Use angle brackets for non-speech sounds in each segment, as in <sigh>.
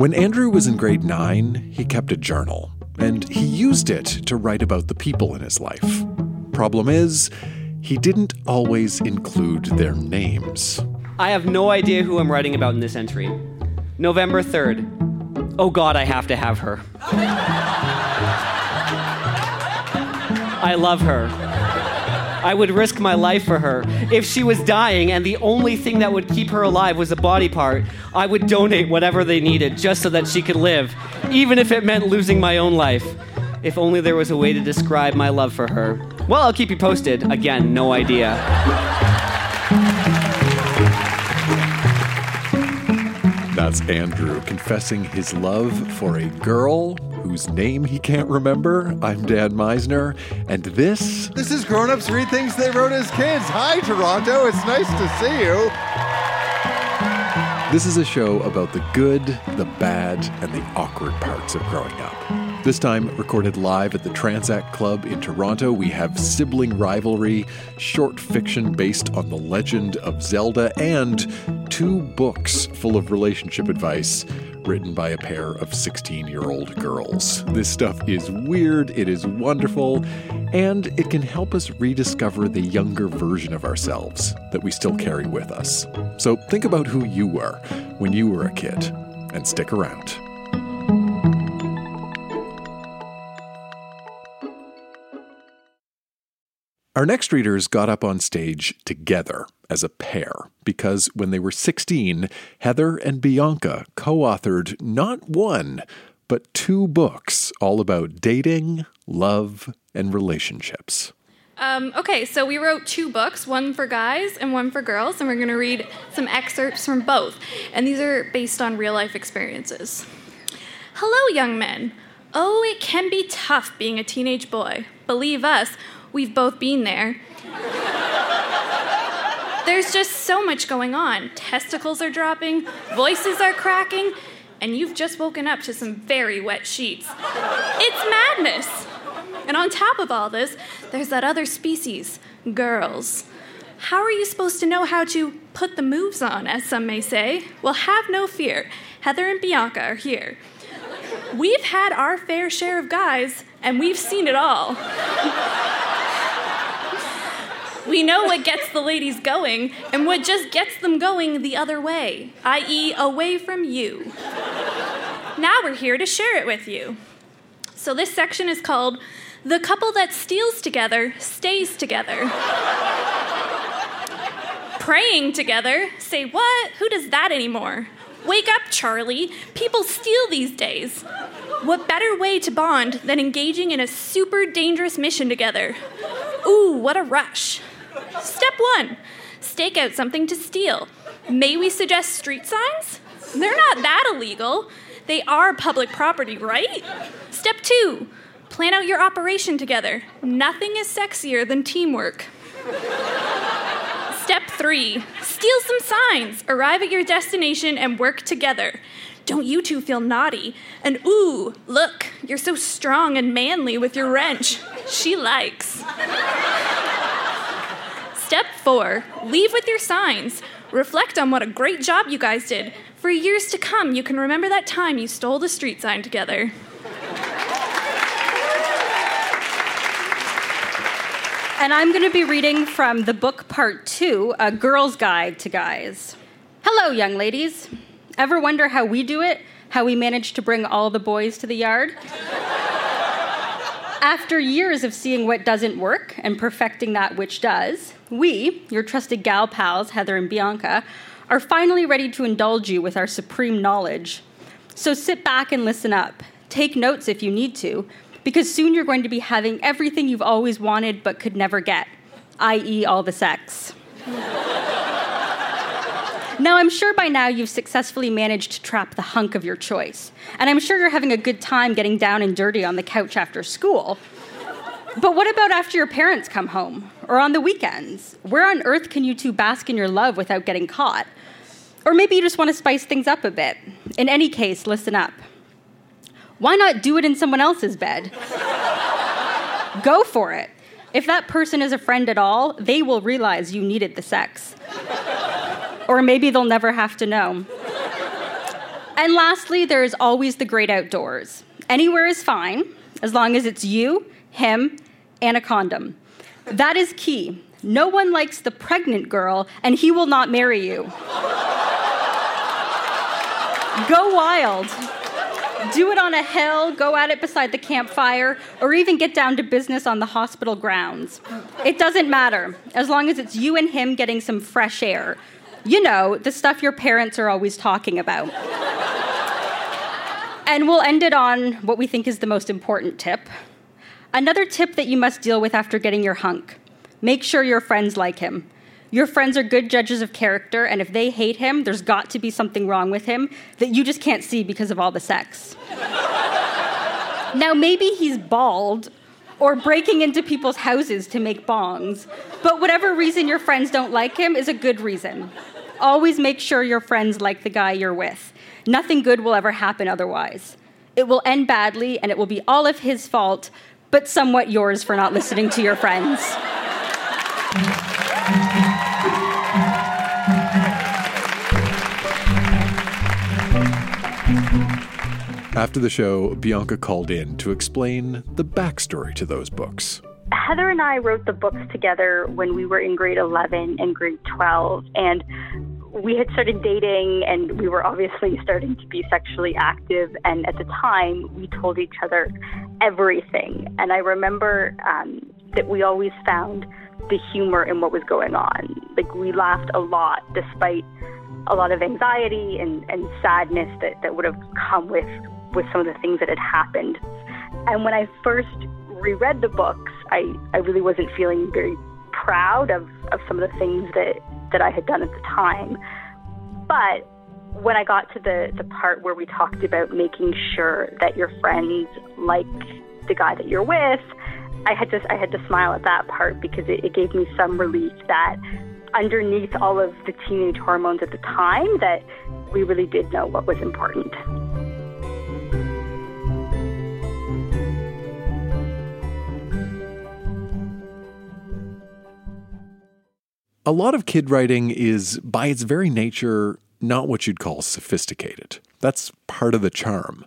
When Andrew was in grade nine, he kept a journal, and he used it to write about the people in his life. Problem is, he didn't always include their names. I have no idea who I'm writing about in this entry. November 3rd. Oh god, I have to have her. I love her. I would risk my life for her. If she was dying and the only thing that would keep her alive was a body part, I would donate whatever they needed just so that she could live, even if it meant losing my own life. If only there was a way to describe my love for her. Well, I'll keep you posted. Again, no idea. That's Andrew confessing his love for a girl whose name he can't remember. I'm Dan Misener, and this. This is Grown Ups Read Things They Wrote as Kids. Hi, Toronto. It's nice to see you. This is a show about the good, the bad, and the awkward parts of growing up. This time, recorded live at the Tranzac Club in Toronto, we have sibling rivalry, short fiction based on the legend of Zelda, and two books full of relationship advice written by a pair of 16 year old girls. This stuff is weird, it is wonderful, and it can help us rediscover the younger version of ourselves that we still carry with us. So think about who you were when you were a kid, and stick around. Our next readers got up on stage together as a pair because when they were 16, Heather and Bianca co authored not one, but two books all about dating, love, and relationships. Um, okay, so we wrote two books, one for guys and one for girls, and we're going to read some excerpts from both. And these are based on real life experiences. Hello, young men. Oh, it can be tough being a teenage boy. Believe us, we've both been there. There's just so much going on. Testicles are dropping, voices are cracking, and you've just woken up to some very wet sheets. It's madness. And on top of all this, there's that other species, girls. How are you supposed to know how to put the moves on, as some may say? Well, have no fear. Heather and Bianca are here. We've had our fair share of guys, and we've seen it all. We know what gets the ladies going and what just gets them going the other way, i.e., away from you. Now we're here to share it with you. So this section is called The Couple That Steals Together Stays Together. Praying together? Say what? Who does that anymore? Wake up, Charlie. People steal these days. What better way to bond than engaging in a super dangerous mission together? Ooh, what a rush. Step one stake out something to steal. May we suggest street signs? They're not that illegal. They are public property, right? Step two plan out your operation together. Nothing is sexier than teamwork. Step three steal some signs, arrive at your destination, and work together. Don't you two feel naughty? And ooh, look, you're so strong and manly with your wrench. She likes. Four leave with your signs. Reflect on what a great job you guys did. For years to come, you can remember that time you stole the street sign together. And I'm going to be reading from the book part two A Girl's Guide to Guys. Hello, young ladies. Ever wonder how we do it? How we manage to bring all the boys to the yard? After years of seeing what doesn't work and perfecting that which does, we, your trusted gal pals, Heather and Bianca, are finally ready to indulge you with our supreme knowledge. So sit back and listen up. Take notes if you need to, because soon you're going to be having everything you've always wanted but could never get, i.e., all the sex. <laughs> now, I'm sure by now you've successfully managed to trap the hunk of your choice, and I'm sure you're having a good time getting down and dirty on the couch after school. But what about after your parents come home? Or on the weekends? Where on earth can you two bask in your love without getting caught? Or maybe you just want to spice things up a bit. In any case, listen up. Why not do it in someone else's bed? <laughs> Go for it. If that person is a friend at all, they will realize you needed the sex. Or maybe they'll never have to know. And lastly, there is always the great outdoors. Anywhere is fine, as long as it's you, him, and a condom. That is key. No one likes the pregnant girl, and he will not marry you. Go wild. Do it on a hill, go at it beside the campfire, or even get down to business on the hospital grounds. It doesn't matter, as long as it's you and him getting some fresh air. You know, the stuff your parents are always talking about. and we'll end it on what we think is the most important tip. Another tip that you must deal with after getting your hunk make sure your friends like him. Your friends are good judges of character, and if they hate him, there's got to be something wrong with him that you just can't see because of all the sex. now, maybe he's bald or breaking into people's houses to make bongs, but whatever reason your friends don't like him is a good reason. Always make sure your friends like the guy you're with. Nothing good will ever happen otherwise. It will end badly, and it will be all of his fault, but somewhat yours for not listening to your friends. After the show, Bianca called in to explain the backstory to those books. Heather and I wrote the books together when we were in grade 11 and grade 12, and we had started dating and we were obviously starting to be sexually active. And at the time, we told each other everything. And I remember um, that we always found the humor in what was going on. Like, we laughed a lot despite a lot of anxiety and, and sadness that, that would have come with, with some of the things that had happened. And when I first reread the books, I, I really wasn't feeling very proud of, of some of the things that, that I had done at the time. But when I got to the, the part where we talked about making sure that your friends like the guy that you're with, I had to I had to smile at that part because it, it gave me some relief that underneath all of the teenage hormones at the time that we really did know what was important. A lot of kid writing is, by its very nature, not what you'd call sophisticated. That's part of the charm.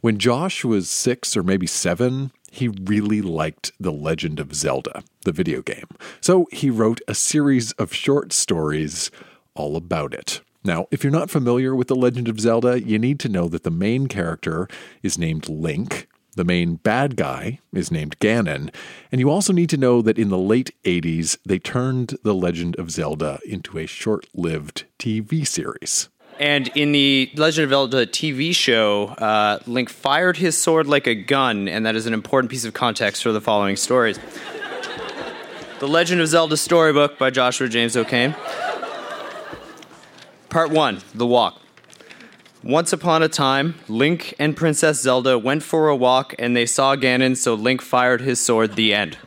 When Josh was six or maybe seven, he really liked The Legend of Zelda, the video game. So he wrote a series of short stories all about it. Now, if you're not familiar with The Legend of Zelda, you need to know that the main character is named Link, the main bad guy is named Ganon, and you also need to know that in the late 80s, they turned The Legend of Zelda into a short lived TV series. And in the Legend of Zelda TV show, uh, Link fired his sword like a gun, and that is an important piece of context for the following stories. <laughs> the Legend of Zelda storybook by Joshua James O'Kane. Part 1 The Walk. Once upon a time, Link and Princess Zelda went for a walk and they saw Ganon, so Link fired his sword. The end.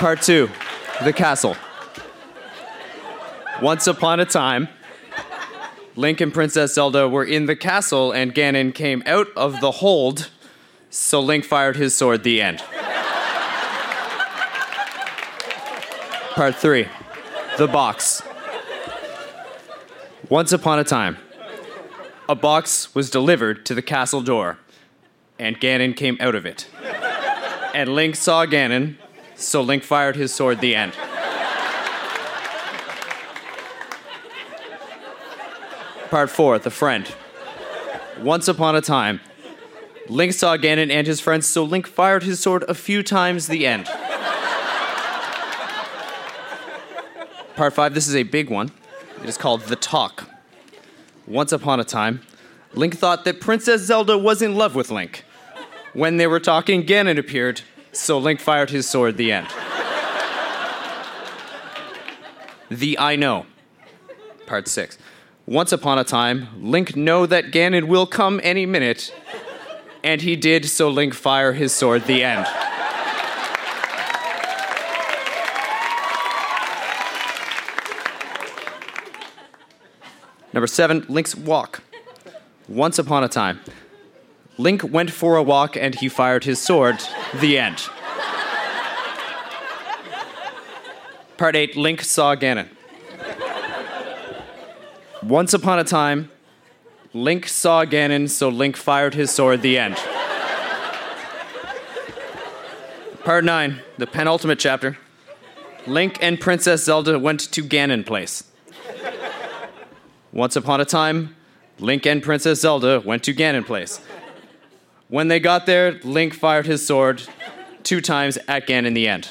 Part 2 The Castle. Once upon a time, Link and Princess Zelda were in the castle and Ganon came out of the hold, so Link fired his sword. The end. Part 3 The Box. Once upon a time, a box was delivered to the castle door, and Ganon came out of it. And Link saw Ganon, so Link fired his sword. The end. Part 4 The Friend. Once upon a time, Link saw Ganon and his friends, so Link fired his sword a few times. The end. Part 5 This is a big one. It is called The Talk. Once upon a time, Link thought that Princess Zelda was in love with Link. When they were talking, Ganon appeared, so Link fired his sword. The end. the I Know. Part 6. Once upon a time, Link know that Ganon will come any minute, and he did, so Link fire his sword. The end. Number seven, Link's walk. Once upon a time, Link went for a walk and he fired his sword. The end. Part eight, Link saw Ganon. Once upon a time, Link saw Ganon, so Link fired his sword. The end. Part 9, the penultimate chapter. Link and Princess Zelda went to Ganon Place. Once upon a time, Link and Princess Zelda went to Ganon Place. When they got there, Link fired his sword two times at Ganon in the end.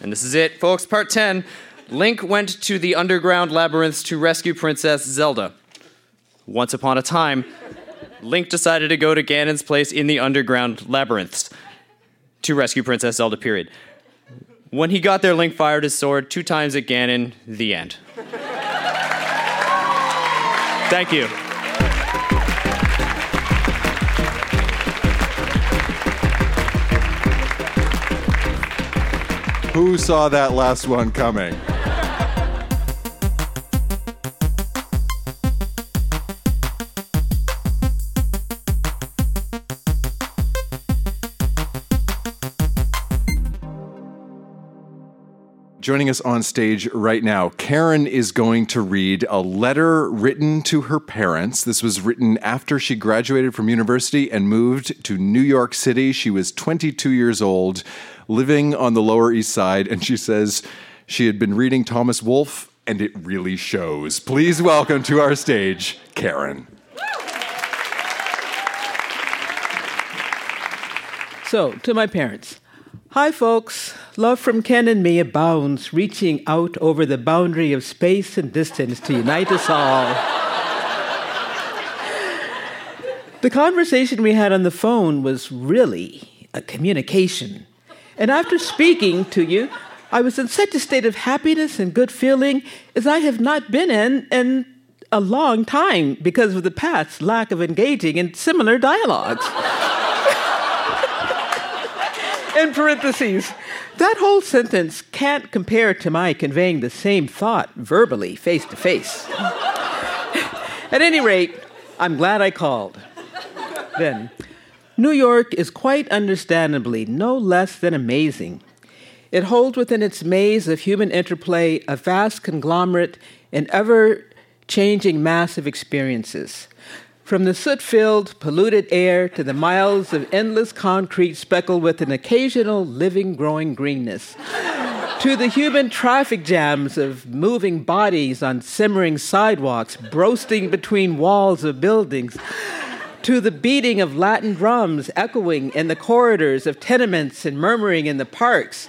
And this is it, folks. Part 10. Link went to the underground labyrinths to rescue Princess Zelda. Once upon a time, Link decided to go to Ganon's place in the underground labyrinths to rescue Princess Zelda, period. When he got there, Link fired his sword two times at Ganon. The end. Thank you. Who saw that last one coming? Joining us on stage right now, Karen is going to read a letter written to her parents. This was written after she graduated from university and moved to New York City. She was 22 years old, living on the Lower East Side, and she says she had been reading Thomas Wolfe, and it really shows. Please welcome to our stage, Karen. So, to my parents. Hi, folks. Love from Ken and me abounds, reaching out over the boundary of space and distance to unite us all. the conversation we had on the phone was really a communication. And after speaking to you, I was in such a state of happiness and good feeling as I have not been in in a long time because of the past lack of engaging in similar dialogues in parentheses. That whole sentence can't compare to my conveying the same thought verbally, face to face. At any rate, I'm glad I called. Then, New York is quite understandably no less than amazing. It holds within its maze of human interplay a vast conglomerate and ever changing mass of experiences. From the soot filled, polluted air to the miles of endless concrete speckled with an occasional living, growing greenness. to the human traffic jams of moving bodies on simmering sidewalks, broasting between walls of buildings. To the beating of Latin drums echoing in the corridors of tenements and murmuring in the parks.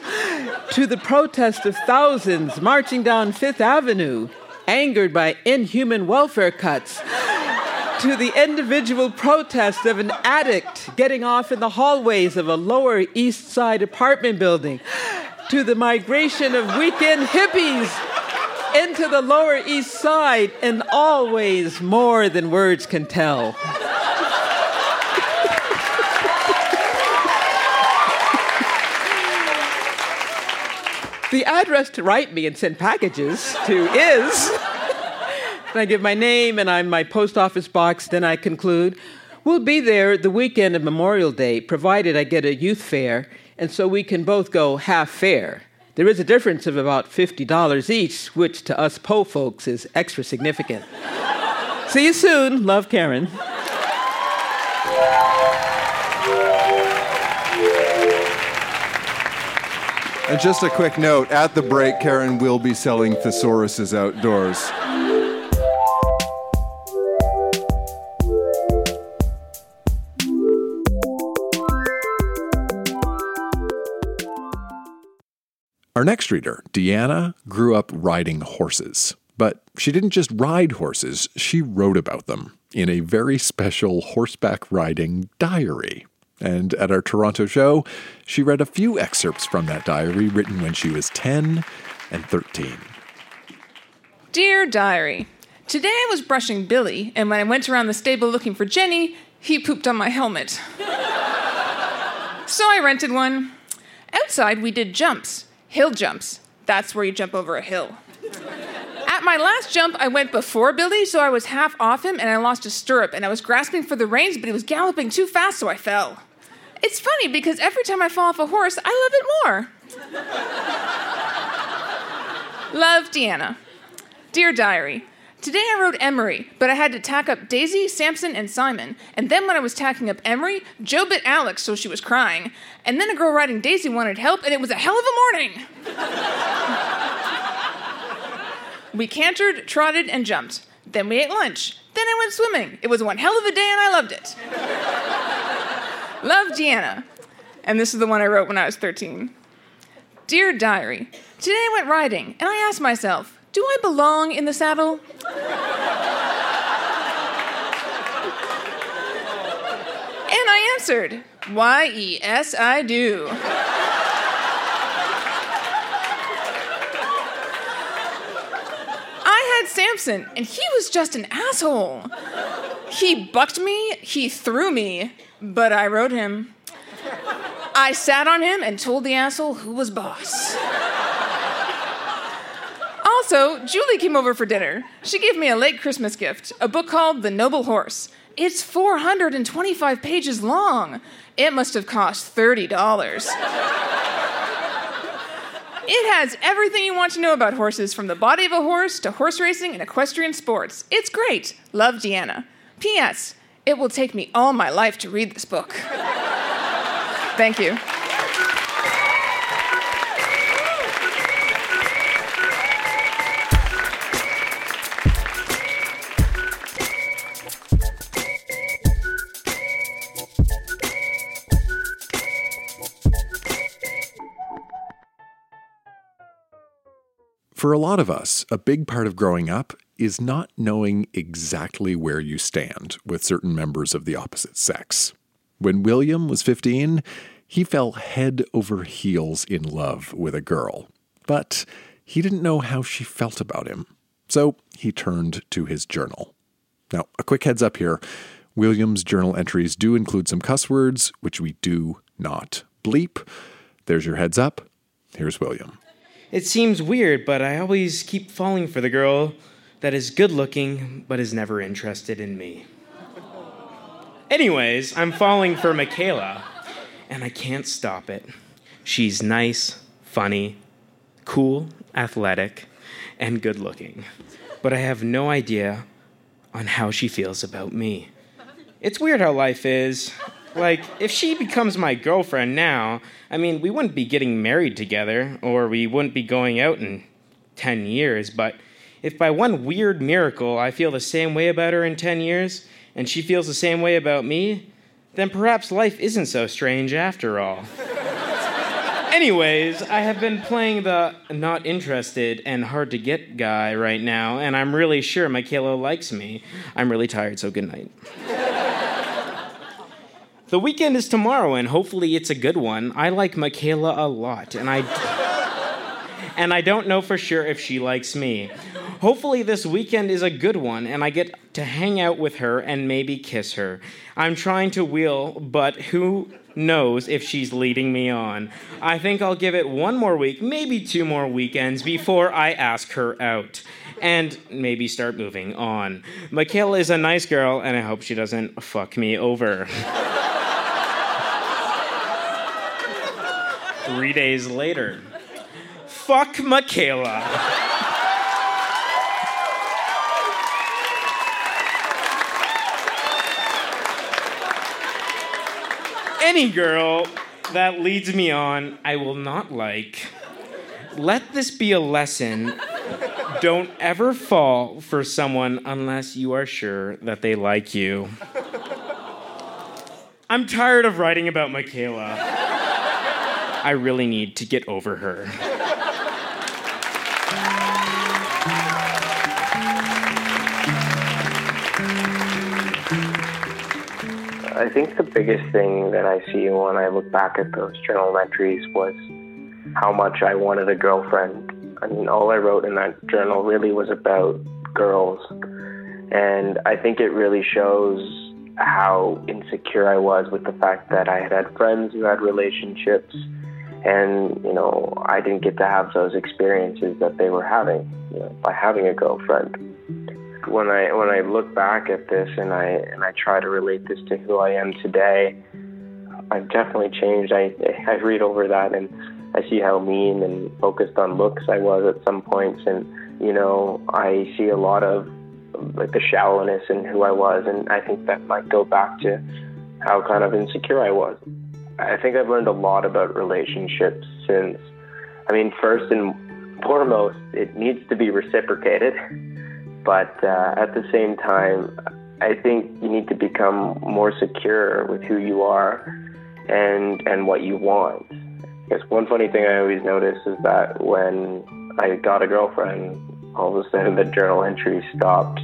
To the protest of thousands marching down Fifth Avenue, angered by inhuman welfare cuts to the individual protest of an addict getting off in the hallways of a Lower East Side apartment building, to the migration of weekend hippies into the Lower East Side, and always more than words can tell. the address to write me and send packages to is. I give my name and I'm my post office box, then I conclude, we'll be there the weekend of Memorial Day, provided I get a youth fare, and so we can both go half fare. There is a difference of about $50 each, which to us Po folks is extra significant. <laughs> See you soon. Love, Karen. And just a quick note at the break, Karen will be selling thesauruses outdoors. Our next reader, Deanna, grew up riding horses. But she didn't just ride horses, she wrote about them in a very special horseback riding diary. And at our Toronto show, she read a few excerpts from that diary written when she was 10 and 13. Dear Diary, Today I was brushing Billy, and when I went around the stable looking for Jenny, he pooped on my helmet. <laughs> so I rented one. Outside, we did jumps hill jumps. That's where you jump over a hill. At my last jump, I went before Billy, so I was half off him and I lost a stirrup. And I was grasping for the reins, but he was galloping too fast, so I fell. It's funny because every time I fall off a horse, I love it more. love, Deanna. Dear Diary, Today I wrote Emery, but I had to tack up Daisy, Samson, and Simon. And then when I was tacking up Emery, Joe bit Alex so she was crying. And then a girl riding Daisy wanted help, and it was a hell of a morning. we cantered, trotted, and jumped. Then we ate lunch. Then I went swimming. It was one hell of a day, and I loved it. Love Deanna. And this is the one I wrote when I was 13. Dear Diary, today I went riding, and I asked myself, do I belong in the saddle? and I answered, Y E S, I do. I had Samson, and he was just an asshole. He bucked me, he threw me, but I rode him. I sat on him and told the asshole who was boss. Also, Julie came over for dinner. She gave me a late Christmas gift, a book called The Noble Horse. It's 425 pages long. It must have cost $30. It has everything you want to know about horses, from the body of a horse to horse racing and equestrian sports. It's great. Love Deanna. P.S. It will take me all my life to read this book. <laughs> Thank you. For a lot of us, a big part of growing up is not knowing exactly where you stand with certain members of the opposite sex. When William was 15, he fell head over heels in love with a girl, but he didn't know how she felt about him. So he turned to his journal. Now, a quick heads up here William's journal entries do include some cuss words, which we do not bleep. There's your heads up. Here's William. It seems weird, but I always keep falling for the girl that is good looking but is never interested in me. Anyways, I'm falling for Michaela, and I can't stop it. She's nice, funny, cool, athletic, and good looking. But I have no idea on how she feels about me. It's weird how life is. Like, if she becomes my girlfriend now, I mean, we wouldn't be getting married together, or we wouldn't be going out in 10 years, but if by one weird miracle I feel the same way about her in 10 years, and she feels the same way about me, then perhaps life isn't so strange after all. <laughs> Anyways, I have been playing the not interested and hard to get guy right now, and I'm really sure Michaela likes me. I'm really tired, so good night. The weekend is tomorrow, and hopefully it's a good one. I like Michaela a lot, and I and I don't know for sure if she likes me. Hopefully this weekend is a good one, and I get to hang out with her and maybe kiss her. I'm trying to wheel, but who knows if she's leading me on. I think I'll give it one more week, maybe two more weekends before I ask her out. And maybe start moving on. Michaela is a nice girl, and I hope she doesn't fuck me over. <laughs> Three days later. Fuck Michaela. Any girl that leads me on, I will not like. Let this be a lesson. Don't ever fall for someone unless you are sure that they like you. I'm tired of writing about Michaela. I really need to get over her. I think the biggest thing that I see when I look back at those journal entries was how much I wanted a girlfriend. I mean, all I wrote in that journal really was about girls. And I think it really shows how insecure I was with the fact that I had had friends who had relationships and you know I didn't get to have those experiences that they were having you know, by having a girlfriend. When I when I look back at this and I and I try to relate this to who I am today, I've definitely changed. I I read over that and I see how mean and focused on looks I was at some points and you know, I see a lot of like the shallowness in who I was, and I think that might go back to how kind of insecure I was. I think I've learned a lot about relationships since. I mean, first and foremost, it needs to be reciprocated, but uh, at the same time, I think you need to become more secure with who you are and and what you want. I guess one funny thing I always notice is that when I got a girlfriend, all of a sudden the journal entries stopped.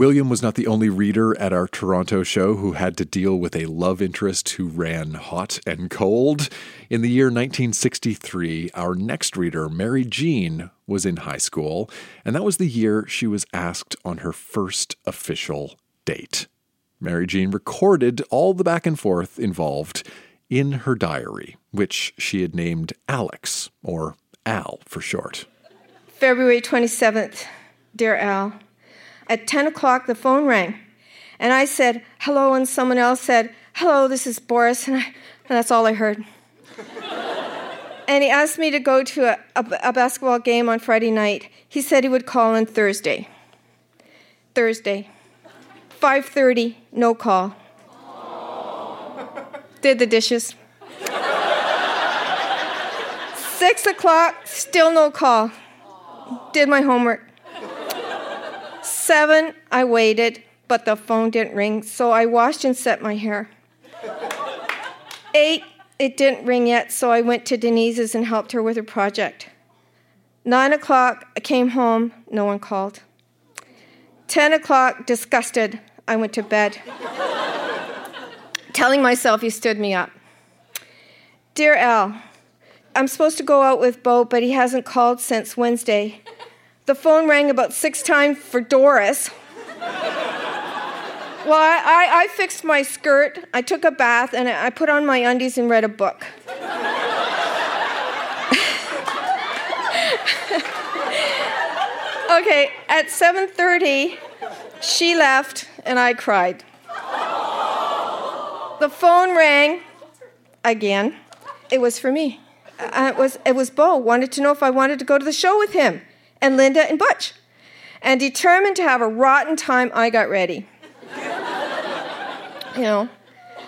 William was not the only reader at our Toronto show who had to deal with a love interest who ran hot and cold. In the year 1963, our next reader, Mary Jean, was in high school, and that was the year she was asked on her first official date. Mary Jean recorded all the back and forth involved in her diary, which she had named Alex, or Al for short. February 27th, dear Al. At 10 o'clock, the phone rang, and I said, hello, and someone else said, hello, this is Boris, and, I, and that's all I heard. and he asked me to go to a, a, a basketball game on Friday night. He said he would call on Thursday. Thursday. 5:30, no call. Did the dishes. Six o'clock, still no call. Did my homework. Seven, I waited, but the phone didn't ring, so I washed and set my hair. Eight, it didn't ring yet, so I went to Denise's and helped her with her project. Nine o'clock, I came home, no one called. Ten o'clock, disgusted, I went to bed, telling myself he stood me up. Dear Al, I'm supposed to go out with Bo, but he hasn't called since Wednesday. The phone rang about six times for Doris. Well, I, I, I, fixed my skirt, I took a bath, and I put on my undies and read a book. <laughs> okay, at 7:30, she left, and I cried. The phone rang again. It was for me. Uh, it was it was Bo wanted to know if I wanted to go to the show with him and Linda and Butch. And determined to have a rotten time, I got ready. <laughs> you know.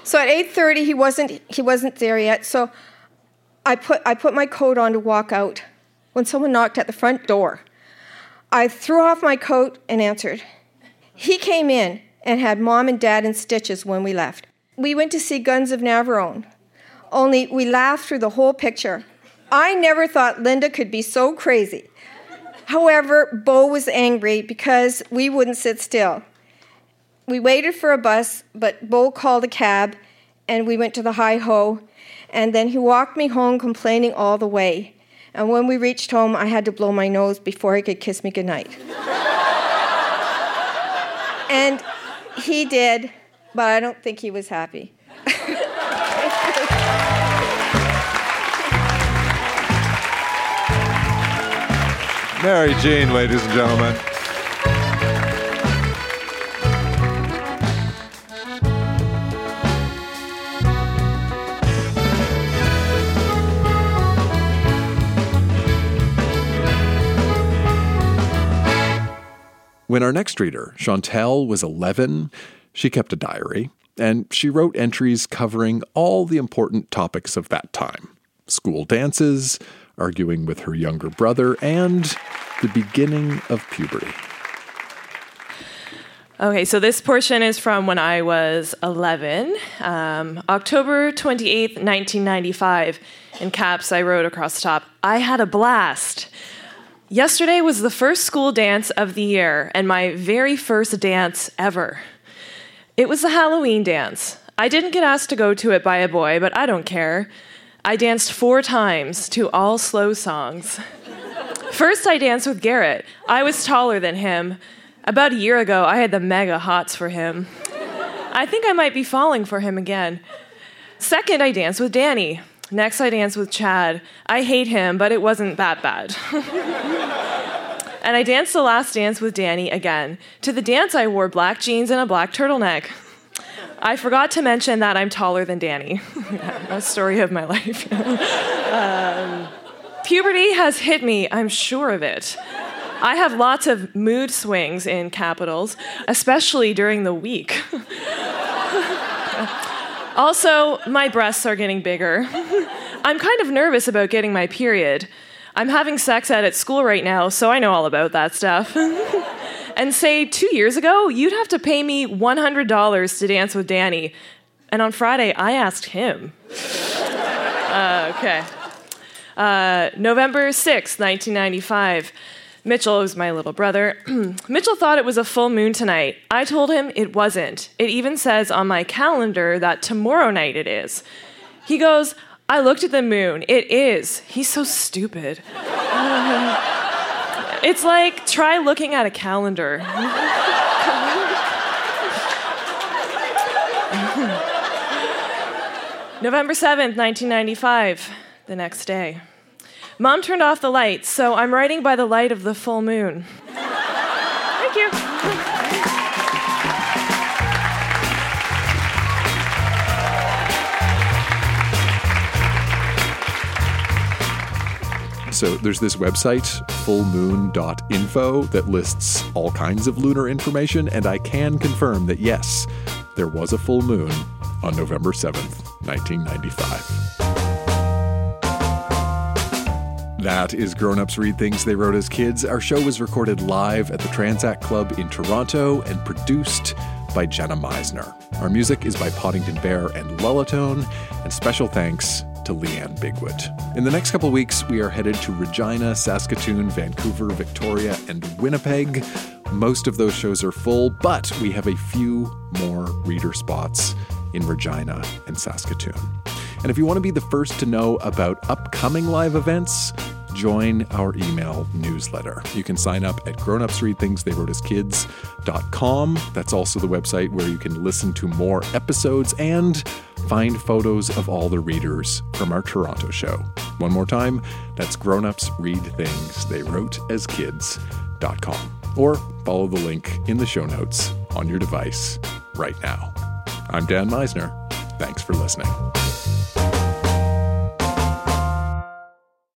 So at 8:30 he wasn't he wasn't there yet. So I put I put my coat on to walk out when someone knocked at the front door. I threw off my coat and answered. He came in and had mom and dad in stitches when we left. We went to see Guns of Navarone, only we laughed through the whole picture. I never thought Linda could be so crazy. However, Bo was angry because we wouldn't sit still. We waited for a bus, but Bo called a cab and we went to the high Ho. And then he walked me home complaining all the way. And when we reached home, I had to blow my nose before he could kiss me goodnight. <laughs> and he did, but I don't think he was happy. Mary Jean, ladies and gentlemen. When our next reader, Chantel, was 11, she kept a diary, and she wrote entries covering all the important topics of that time school dances, arguing with her younger brother, and the beginning of puberty. Okay, so this portion is from when I was 11, um, October 28th, 1995. In caps, I wrote across the top, I had a blast. Yesterday was the first school dance of the year and my very first dance ever. It was the Halloween dance. I didn't get asked to go to it by a boy, but I don't care. I danced four times to all slow songs. First, I danced with Garrett. I was taller than him. About a year ago, I had the mega hots for him. I think I might be falling for him again. Second, I danced with Danny. Next, I danced with Chad. I hate him, but it wasn't that bad. <laughs> and I danced the last dance with Danny again. To the dance, I wore black jeans and a black turtleneck. I forgot to mention that I'm taller than Danny. <laughs> a story of my life. <laughs> um, puberty has hit me, I'm sure of it. I have lots of mood swings in capitals, especially during the week. <laughs> also, my breasts are getting bigger. I'm kind of nervous about getting my period. I'm having sex ed at school right now, so I know all about that stuff. And say two years ago, you'd have to pay me $100 to dance with Danny. And on Friday, I asked him. <laughs> Uh, okay. Uh, November 6th, 1995. Mitchell was my little brother. <clears throat> Mitchell thought it was a full moon tonight. I told him it wasn't. It even says on my calendar that tomorrow night it is. He goes, I looked at the moon. It is. He's so stupid. <laughs> it's like, try looking at a calendar. <laughs> November 7th, 1995, the next day. Mom turned off the lights, so I'm writing by the light of the full moon. So there's this website, fullmoon.info, that lists all kinds of lunar information, and I can confirm that yes, there was a full moon on November 7th, 1995. That is Grown Ups Read Things They Wrote as Kids. Our show was recorded live at the Tranzac Club in Toronto and produced by Jenna Misener. Our music is by Poddington Bear and Lullatone, and special thanks to Leanne Bigwood. In the next couple weeks, we are headed to Regina, Saskatoon, Vancouver, Victoria, and Winnipeg. Most of those shows are full, but we have a few more reader spots in Regina and Saskatoon. And if you want to be the first to know about upcoming live events, join our email newsletter. You can sign up at grownupsreadthingstheywroteaskids.com. That's also the website where you can listen to more episodes and find photos of all the readers from our Toronto show. One more time, that's grownupsreadthingstheywroteaskids.com. Or follow the link in the show notes on your device right now. I'm Dan Misener. Thanks for listening.